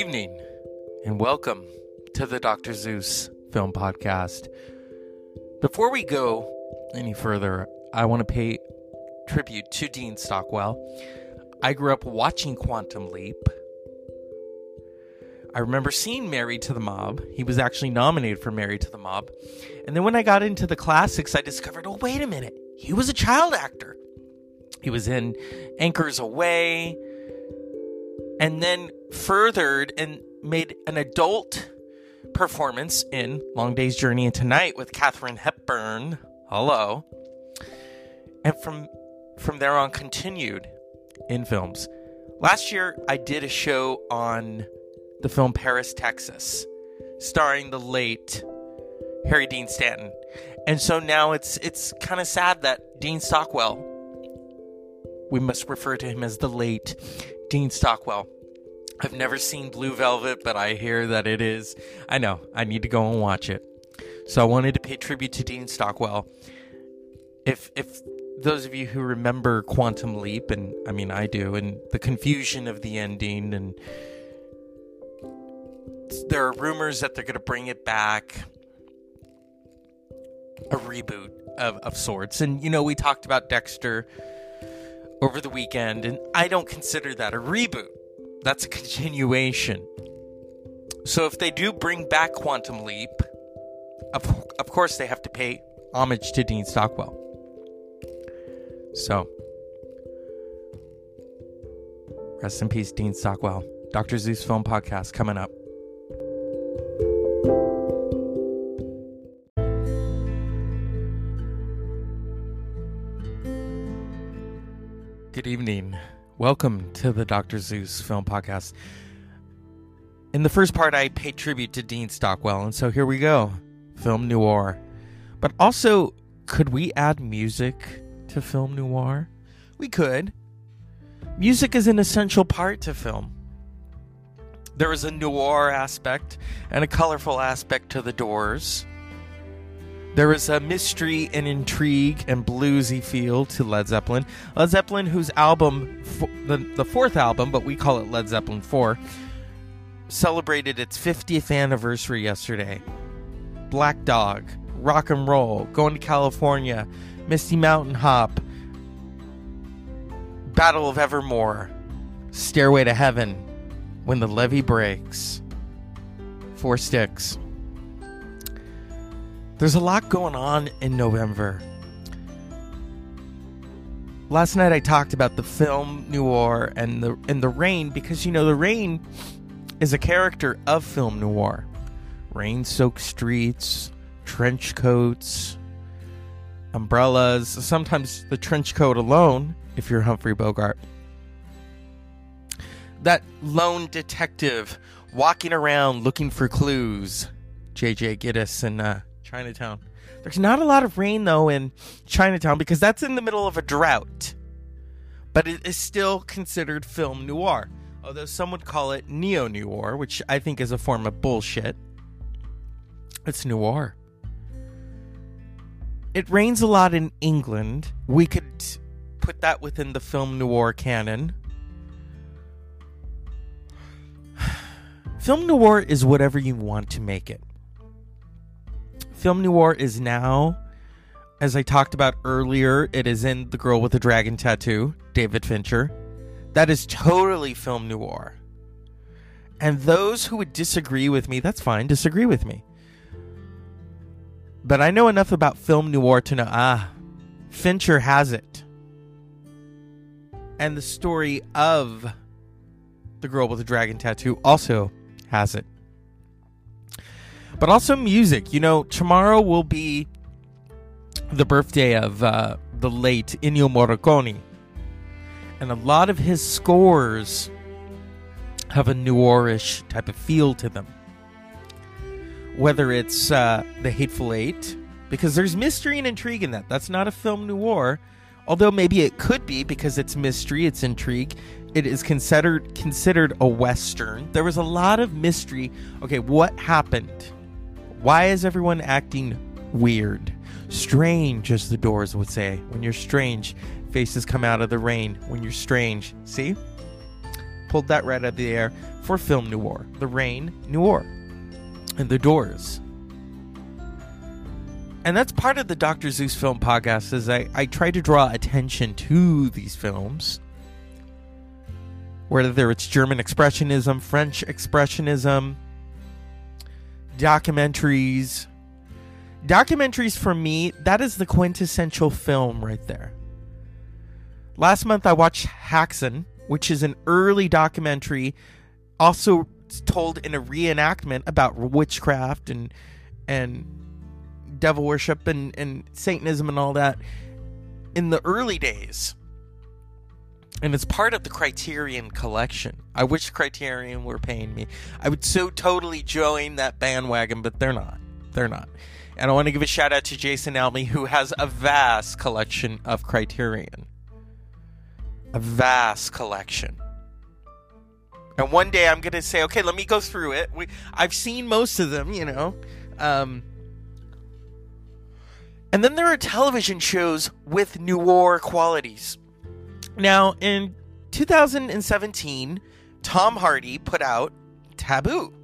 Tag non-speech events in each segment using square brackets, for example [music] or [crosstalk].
evening, and welcome to the Dr. Zeus Film Podcast. Before we go any further, I want to pay tribute to Dean Stockwell. I grew up watching Quantum Leap. I remember seeing Married to the Mob. He was actually nominated for Married to the Mob. And then when I got into the classics, I discovered oh, wait a minute, he was a child actor. He was in Anchors Aweigh, and then furthered and made an adult performance in Long Day's Journey into Night with Katharine Hepburn. Hello. And from from there on continued in films. Last year I did a show on the film Paris, Texas, starring the late Harry Dean Stanton. And so now it's it's kind of sad that Dean Stockwell we must refer to him as the late Dean Stockwell. I've never seen Blue Velvet, but I hear that it is. I know, I need to go and watch it. So I wanted to pay tribute to Dean Stockwell. If if those of you who remember Quantum Leap, and I mean I do, and the confusion of the ending, and there are rumors that they're going to bring it back, a reboot of, of sorts. And you know, we talked about Dexter over the weekend, and I don't consider that a reboot. That's a continuation. So if they do bring back Quantum Leap, of, of course they have to pay homage to Dean Stockwell. So, rest in peace, Dean Stockwell. Dr. Zeus Film Podcast coming up. Welcome to the Dr. Zeus Film Podcast. In the first part, I paid tribute to Dean Stockwell, and so here we go film noir. But also, could we add music to film noir? We could. Music is an essential part to film. There is a noir aspect and a colorful aspect to the doors. There is a mystery and intrigue and bluesy feel to Led Zeppelin. Led Zeppelin, whose album, the, the fourth album, but we call it Led Zeppelin 4, celebrated its 50th anniversary yesterday. Black Dog, Rock and Roll, Going to California, Misty Mountain Hop, Battle of Evermore, Stairway to Heaven, When the Levee Breaks, Four Sticks. There's a lot going on in November. Last night I talked about the film noir and the and the rain because you know the rain is a character of film noir. Rain-soaked streets, trench coats, umbrellas, sometimes the trench coat alone if you're Humphrey Bogart. That lone detective walking around looking for clues. JJ Gittes and uh, Chinatown. There's not a lot of rain though in Chinatown because that's in the middle of a drought. But it is still considered film noir. Although some would call it neo noir, which I think is a form of bullshit. It's noir. It rains a lot in England. We could put that within the film noir canon. [sighs] film noir is whatever you want to make it. Film noir is now, as I talked about earlier, it is in The Girl with the Dragon Tattoo, David Fincher. That is totally film noir. And those who would disagree with me, that's fine, disagree with me. But I know enough about film noir to know ah, Fincher has it. And the story of The Girl with the Dragon Tattoo also has it but also music. You know, tomorrow will be the birthday of uh, the late Ennio Morricone, and a lot of his scores have a noirish type of feel to them. Whether it's uh, The Hateful Eight, because there's mystery and intrigue in that. That's not a film noir, although maybe it could be because it's mystery, it's intrigue. It is considered considered a western. There was a lot of mystery. Okay, what happened? Why is everyone acting weird? Strange, as the doors would say. When you're strange, faces come out of the rain. When you're strange, see? pulled that right out of the air for film noir. The Rain, Noir, and The Doors. And that's part of the Dr. Zeus Film Podcast is I, I try to draw attention to these films. Whether it's German Expressionism, French Expressionism, documentaries. Documentaries for me, that is the quintessential film right there. Last month I watched Haxan, which is an early documentary, also told in a reenactment about witchcraft and and devil worship and, and Satanism and all that in the early days. And it's part of the Criterion collection. I wish Criterion were paying me. I would so totally join that bandwagon, but they're not. They're not. And I want to give a shout out to Jason Almy, who has a vast collection of Criterion. A vast collection. And one day I'm going to say, okay, let me go through it. We, I've seen most of them, you know. Um, and then there are television shows with noir qualities. Now, in 2017, Tom Hardy put out Taboo,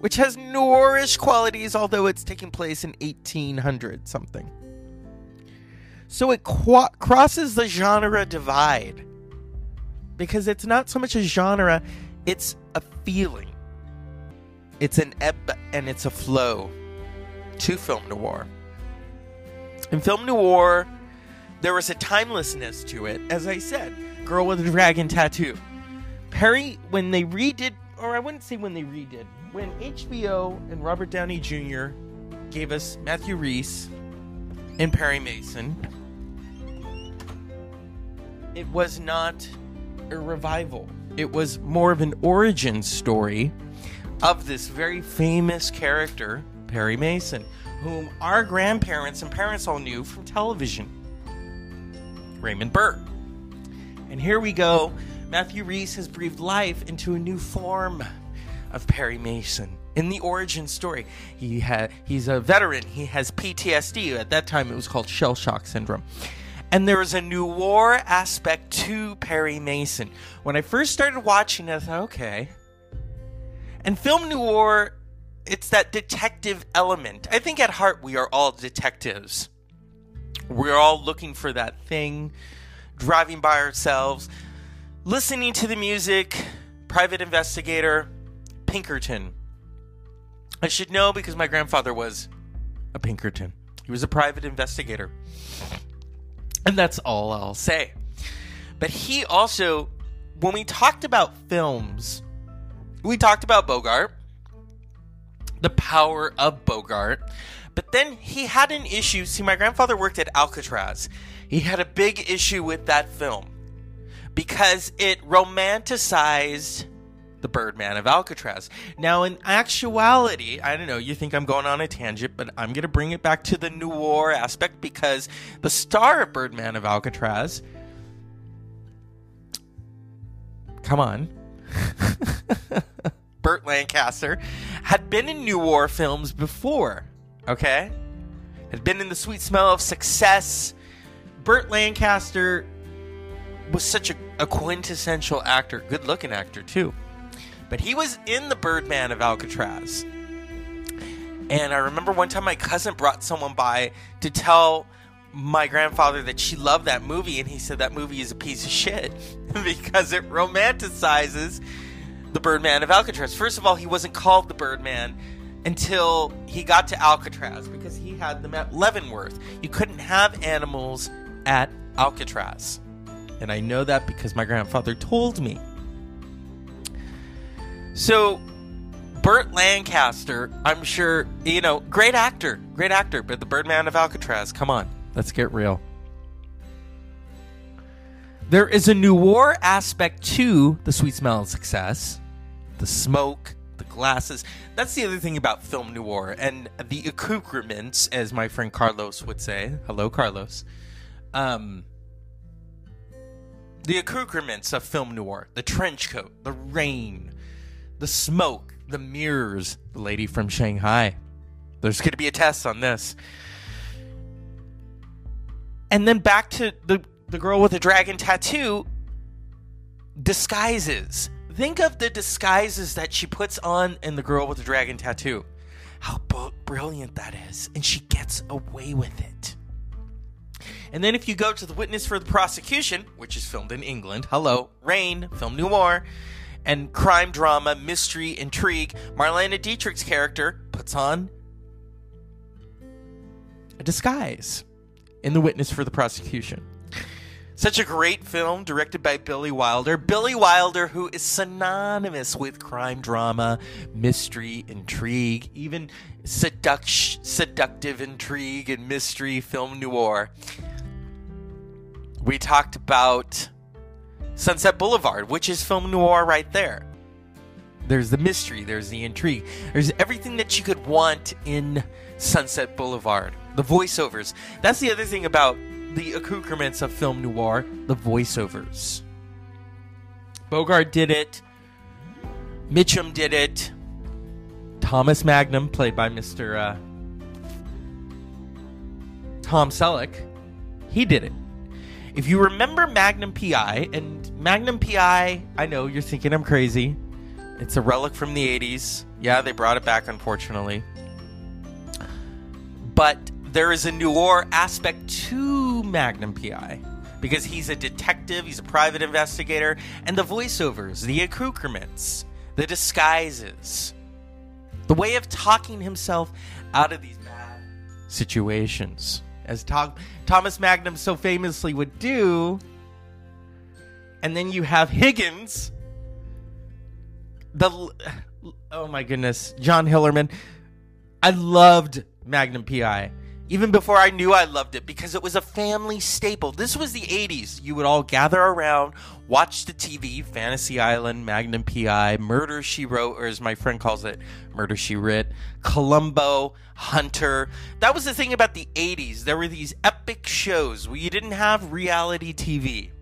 which has noirish qualities, although it's taking place in 1800 something. So it qu- crosses the genre divide because it's not so much a genre, it's a feeling. It's an ebb and it's a flow to film noir. In film noir, there was a timelessness to it, as I said. Girl with a dragon tattoo. Perry, when they redid, or I wouldn't say when they redid, when HBO and Robert Downey Jr. gave us Matthew Rhys and Perry Mason, it was not a revival. It was more of an origin story of this very famous character, Perry Mason, whom our grandparents and parents all knew from television. Raymond Burr. And here we go. Matthew Rhys has breathed life into a new form of Perry Mason. In the origin story, he had he's a veteran. He has PTSD. At that time, it was called shell shock syndrome. And there is a noir aspect to Perry Mason. When I first started watching it, I thought, okay. And film noir, it's that detective element. I think at heart we are all detectives. We're all looking for that thing, driving by ourselves, listening to the music, private investigator, Pinkerton. I should know because my grandfather was a Pinkerton. He was a private investigator. And that's all I'll say. But he also, when we talked about films, we talked about Bogart, the power of Bogart. But then he had an issue. See, my grandfather worked at Alcatraz. He had a big issue with that film because it romanticized the Birdman of Alcatraz. Now, in actuality, I don't know, you think I'm going on a tangent, but I'm going to bring it back to the noir aspect because the star of Birdman of Alcatraz. Come on. [laughs] Burt Lancaster had been in noir films before, okay? Had been in The Sweet Smell of Success. Burt Lancaster was such a, a quintessential actor, good looking actor, too. But he was in the Birdman of Alcatraz. And I remember one time my cousin brought someone by to tell my grandfather that she loved that movie, and he said that movie is a piece of shit [laughs] because it romanticizes the Birdman of Alcatraz. First of all, he wasn't called the Birdman until he got to Alcatraz because he had them at Leavenworth. You couldn't have animals at Alcatraz. And I know that because my grandfather told me. So, Burt Lancaster, I'm sure, you know, great actor, great actor, but the Birdman of Alcatraz, come on, let's get real. There is a noir aspect to the sweet smell of success, the smoke, the glasses. That's the other thing about film noir and the accoutrements, as my friend Carlos would say. Hello, Carlos. Um, the accoutrements of film noir, the trench coat, the rain, the smoke, the mirrors, the lady from Shanghai. There's going to be a test on this. And then back to the, the girl with the dragon tattoo disguises. Think of the disguises that she puts on in The Girl with the Dragon Tattoo. How b- brilliant that is. And she gets away with it. And then if you go to The Witness for the Prosecution, which is filmed in England, hello, Rain, film noir, and crime drama, mystery, intrigue, Marlene Dietrich's character puts on a disguise in The Witness for the Prosecution. Such a great film directed by Billy Wilder. Billy Wilder, who is synonymous with crime drama, mystery, intrigue, even seduct- seductive intrigue and mystery film noir. We talked about Sunset Boulevard, which is film noir right there. There's the mystery, there's the intrigue, there's everything that you could want in Sunset Boulevard. The voiceovers. That's the other thing about the accoutrements of film noir, the voiceovers. Bogart did it. Mitchum did it. Thomas Magnum, played by Mr. Uh, Tom Selleck, he did it. If you remember Magnum PI, and Magnum PI, I know you're thinking I'm crazy. It's a relic from the 80s. Yeah, they brought it back, unfortunately. But there is a noir aspect to Magnum PI because he's a detective, he's a private investigator, and the voiceovers, the accoutrements, the disguises, the way of talking himself out of these bad situations, as to- Thomas Magnum so famously would do. And then you have Higgins, the oh my goodness, John Hillerman. I loved Magnum PI even before I knew I loved it because it was a family staple. This was the 80s. You would all gather around, watch the TV, Fantasy Island, Magnum PI, Murder She Wrote, or as my friend calls it, Murder She Writ, Columbo, Hunter. That was the thing about the 80s. There were these epic shows where you didn't have reality TV.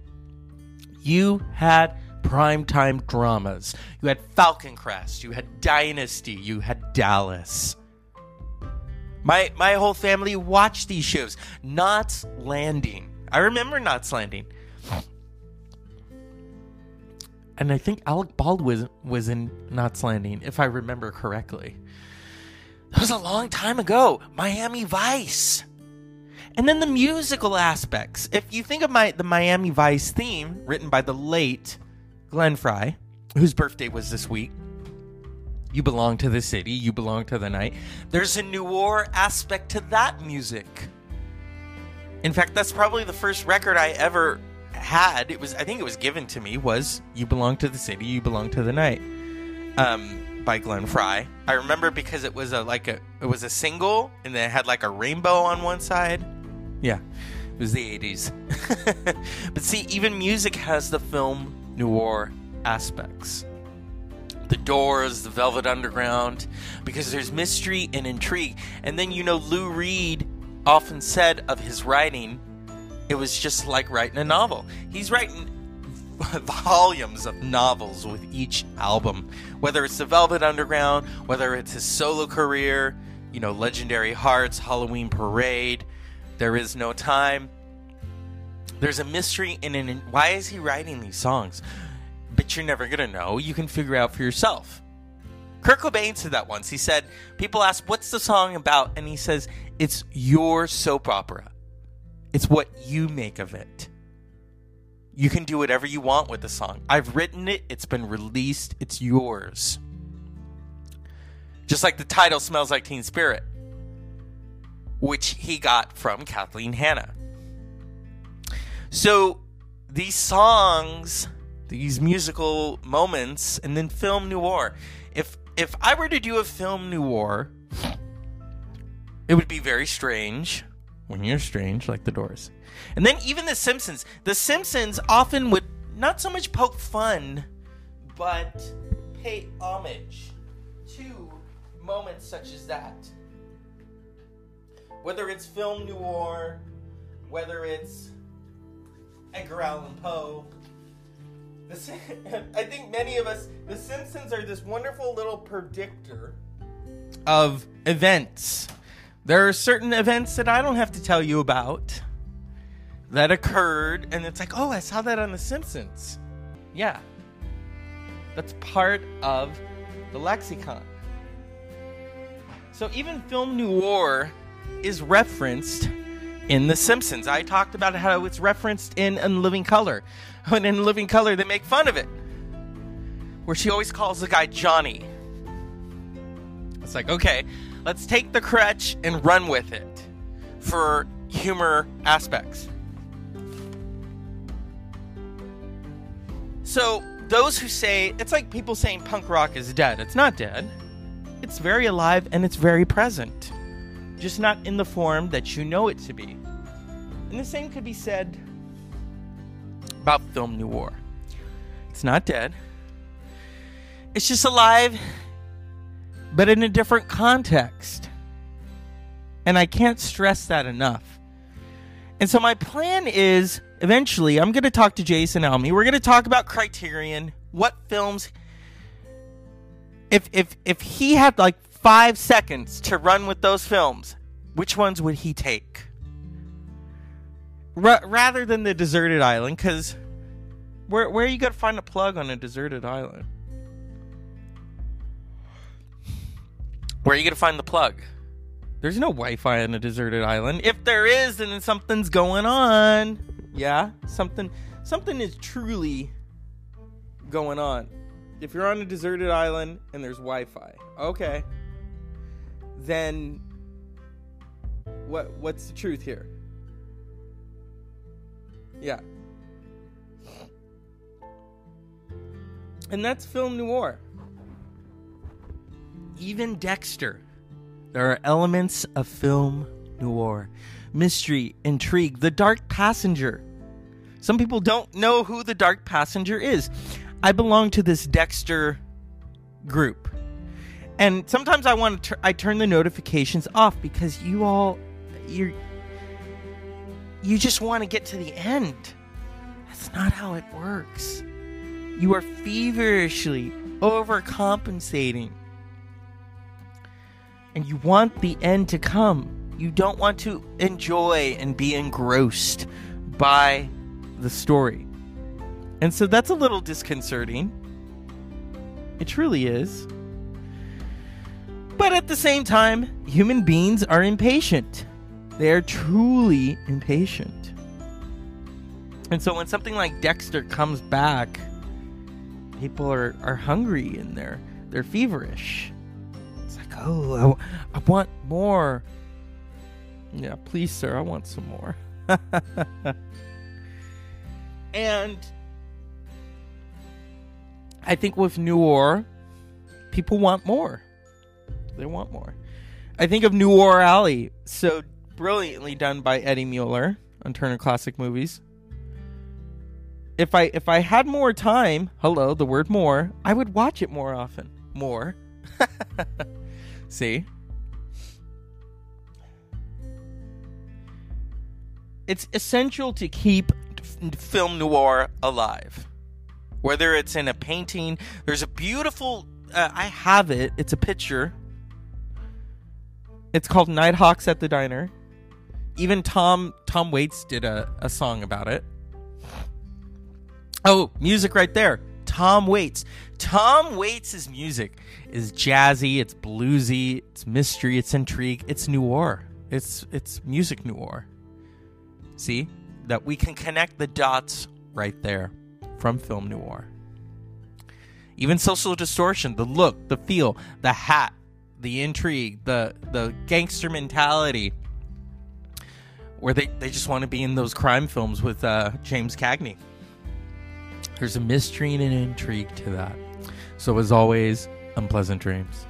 You had primetime dramas. You had Falcon Crest, you had Dynasty, you had Dallas. My my whole family watched these shows. Knots Landing. I remember Knots Landing. And I think Alec Baldwin was in Knots Landing, if I remember correctly. That was a long time ago. Miami Vice. And then the musical aspects. If you think of my the Miami Vice theme, written by the late Glenn Frey, whose birthday was this week, you belong to the city, you belong to the night. There's a noir aspect to that music. In fact, that's probably the first record I ever had. It was I think it was given to me was You Belong to the City, You Belong to the Night. Um by Glenn Frey. I remember because it was a like a it was a single and it had like a rainbow on one side. Yeah. It was the 80s. [laughs] but see, even music has the film noir aspects the Doors, the Velvet Underground, because there's mystery and intrigue. And then, you know, Lou Reed often said of his writing, it was just like writing a novel. He's writing [laughs] volumes of novels with each album, whether it's the Velvet Underground, whether it's his solo career, you know, Legendary Hearts, Halloween Parade, There Is No Time. There's a mystery in an. Why is he writing these songs? But you're never going to know. You can figure out for yourself. Kurt Cobain said that once. He said, People ask, What's the song about? And he says, It's your soap opera. It's what you make of it. You can do whatever you want with the song. I've written it, it's been released, it's yours. Just like the title Smells Like Teen Spirit, which he got from Kathleen Hanna. So these songs these musical moments and then film noir. If if I were to do a film noir, it would be very strange when you're strange, like the Doors. And then even The Simpsons. The Simpsons often would not so much poke fun, but pay homage to moments such as that. Whether it's film noir, whether it's Edgar Allan Poe, the, [laughs] I think many of us, The Simpsons are this wonderful little predictor of events. There are certain events that I don't have to tell you about that occurred, and it's like, oh, I saw that on The Simpsons. Yeah. That's part of the lexicon. So even film noir is referenced in The Simpsons. I talked about how it's referenced in In Living Color. [laughs] When in Living Color, they make fun of it, where she always calls the guy Johnny. It's like, okay, let's take the crutch and run with it for humor aspects. So, those who say it's like people saying punk rock is dead. It's not dead. It's very alive and it's very present. Just not in the form that you know it to be. And the same could be said about film noir. It's not dead. It's just alive, but in a different context. And I can't stress that enough. And so my plan is eventually I'm going to talk to Jason Elmy. We're going to talk about Criterion, what films if if if he had like 5 seconds to run with those films, which ones would he take? R- rather than the deserted island cuz where where are you to find a plug on a deserted island? Where are you to find the plug? There's no Wi-Fi on a deserted island. If there is, then something's going on. Yeah, something something is truly going on. If you're on a deserted island and there's Wi-Fi, okay, then what what's the truth here? Yeah. And that's film noir. Even Dexter. There are elements of film noir. Mystery, intrigue, the dark passenger. Some people don't know who the dark passenger is. I belong to this Dexter group. And sometimes I want to I turn the notifications off because you all you you just want to get to the end. That's not how it works. You are feverishly overcompensating. And you want the end to come. You don't want to enjoy and be engrossed by the story. And so that's a little disconcerting. It truly is. But at the same time, human beings are impatient. They are truly impatient. And so when something like Dexter comes back, people are, are hungry and they're they're feverish. It's like, oh, I, want more. Yeah, please, sir, I want some more. [laughs] and I think with Noir, people want more. They want more. I think of Noir Alley, so brilliantly done by Eddie Muller on Turner Classic Movies if I if I had more time, hello, the word more, I would watch it more often. More. [laughs] See? It's essential to keep film noir alive. Whether it's in a painting, there's a beautiful uh, I have it. It's a picture. It's called Nighthawks at the Diner. Even Tom Tom Waits did a, a song about it. Oh, music right there. Tom Waits. Tom Waits' music is jazzy, it's bluesy, it's mystery, it's intrigue, it's noir. It's it's music noir. See? That we can connect the dots right there from film noir. Even social distortion, the look, the feel, the hat, the intrigue, the the gangster mentality, where they, they just want to be in those crime films with uh, James Cagney. There's a mystery and an intrigue to that. So, as always, unpleasant dreams.